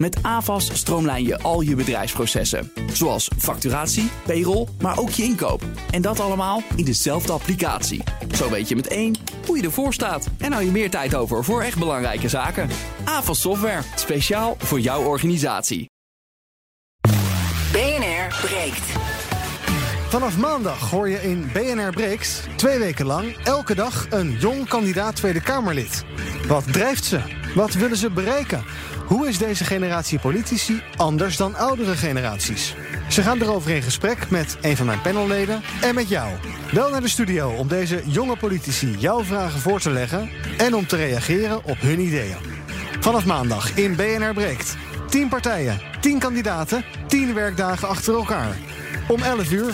Met AVAS stroomlijn je al je bedrijfsprocessen, zoals facturatie, payroll, maar ook je inkoop. En dat allemaal in dezelfde applicatie. Zo weet je met één hoe je ervoor staat en hou je meer tijd over voor echt belangrijke zaken. AVAS Software, speciaal voor jouw organisatie. BNR breekt. Vanaf maandag hoor je in BNR Breaks twee weken lang elke dag een jong kandidaat Tweede Kamerlid. Wat drijft ze? Wat willen ze bereiken? Hoe is deze generatie politici anders dan oudere generaties? Ze gaan erover in gesprek met een van mijn panelleden en met jou. Wel naar de studio om deze jonge politici jouw vragen voor te leggen en om te reageren op hun ideeën. Vanaf maandag in BNR Breekt. 10 partijen, 10 kandidaten, 10 werkdagen achter elkaar. Om 11 uur.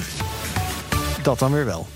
Dat dan weer wel.